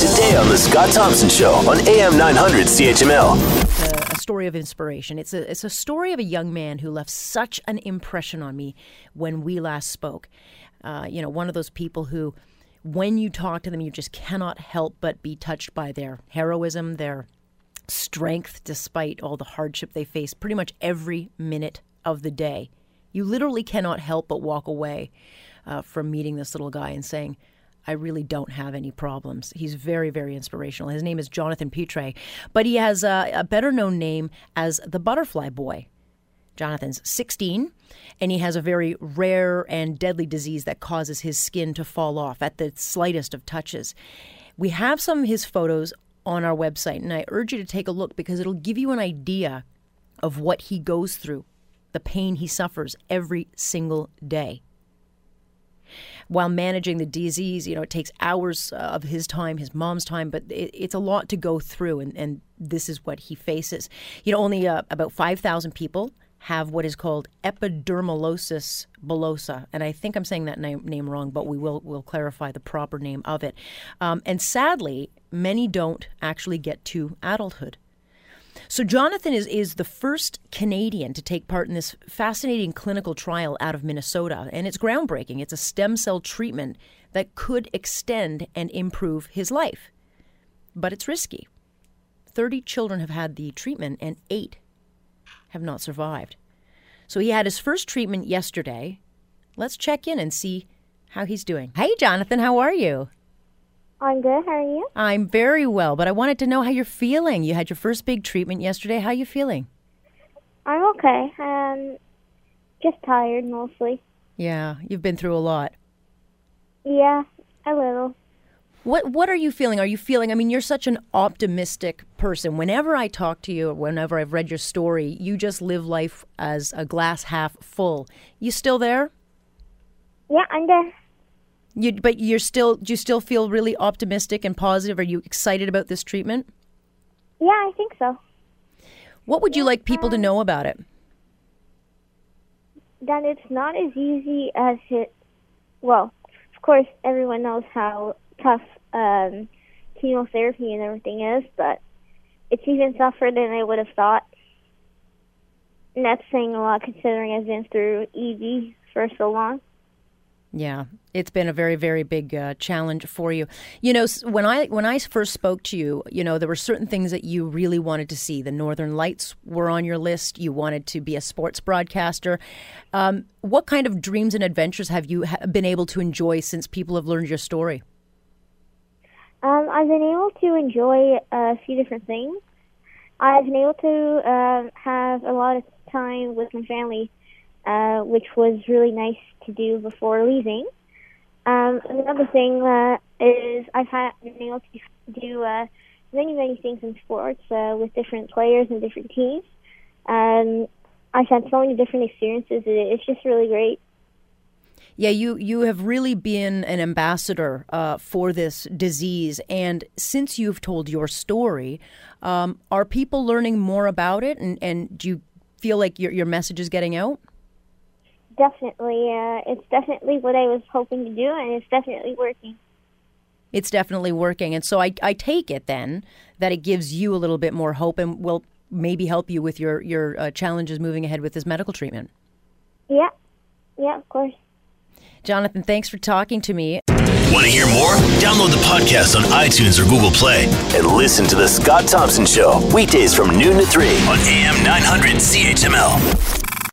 Today on The Scott Thompson Show on AM 900 CHML. a, story of inspiration. It's a it's a story of a young man who left such an impression on me when we last spoke. Uh, you know, one of those people who, when you talk to them, you just cannot help but be touched by their heroism, their strength, despite all the hardship they face, pretty much every minute of the day. You literally cannot help but walk away uh, from meeting this little guy and saying, I really don't have any problems. He's very, very inspirational. His name is Jonathan Pitre, but he has a, a better known name as the Butterfly Boy. Jonathan's 16, and he has a very rare and deadly disease that causes his skin to fall off at the slightest of touches. We have some of his photos on our website, and I urge you to take a look because it'll give you an idea of what he goes through, the pain he suffers every single day while managing the disease. You know, it takes hours uh, of his time, his mom's time, but it, it's a lot to go through, and, and this is what he faces. You know, only uh, about 5,000 people have what is called epidermolysis bullosa, and I think I'm saying that name, name wrong, but we will will clarify the proper name of it. Um, and sadly, many don't actually get to adulthood. So Jonathan is is the first Canadian to take part in this fascinating clinical trial out of Minnesota, and it's groundbreaking. It's a stem cell treatment that could extend and improve his life, but it's risky. Thirty children have had the treatment, and eight have not survived. So he had his first treatment yesterday. Let's check in and see how he's doing. Hey, Jonathan, how are you? I'm good. How are you? I'm very well, but I wanted to know how you're feeling. You had your first big treatment yesterday. How are you feeling? I'm okay. Um, just tired mostly. Yeah, you've been through a lot. Yeah, a little. What what are you feeling? Are you feeling I mean, you're such an optimistic person. Whenever I talk to you or whenever I've read your story, you just live life as a glass half full. You still there? Yeah, I'm there. You but you're still do you still feel really optimistic and positive? Are you excited about this treatment? Yeah, I think so. What would you like people to know about it? That it's not as easy as it. Well, of course, everyone knows how tough um, chemotherapy and everything is, but it's even tougher than I would have thought. And that's saying a lot considering I've been through EB for so long. Yeah, it's been a very, very big uh, challenge for you. You know, when I when I first spoke to you, you know, there were certain things that you really wanted to see. The Northern Lights were on your list. You wanted to be a sports broadcaster. Um, what kind of dreams and adventures have you ha- been able to enjoy since people have learned your story? Um, I've been able to enjoy a few different things. I've been able to uh, have a lot of time with my family, uh, which was really nice to do before leaving. Um, another thing uh, is I've had been able to do uh, many, many things in sports uh, with different players and different teams. Um, I've had so many different experiences. It's just really great. Yeah, you you have really been an ambassador uh, for this disease, and since you've told your story, um, are people learning more about it? And, and do you feel like your your message is getting out? Definitely, uh, it's definitely what I was hoping to do, and it's definitely working. It's definitely working, and so I I take it then that it gives you a little bit more hope, and will maybe help you with your your uh, challenges moving ahead with this medical treatment. Yeah, yeah, of course. Jonathan, thanks for talking to me. Want to hear more? Download the podcast on iTunes or Google Play and listen to The Scott Thompson Show weekdays from noon to 3 on AM 900 CHML.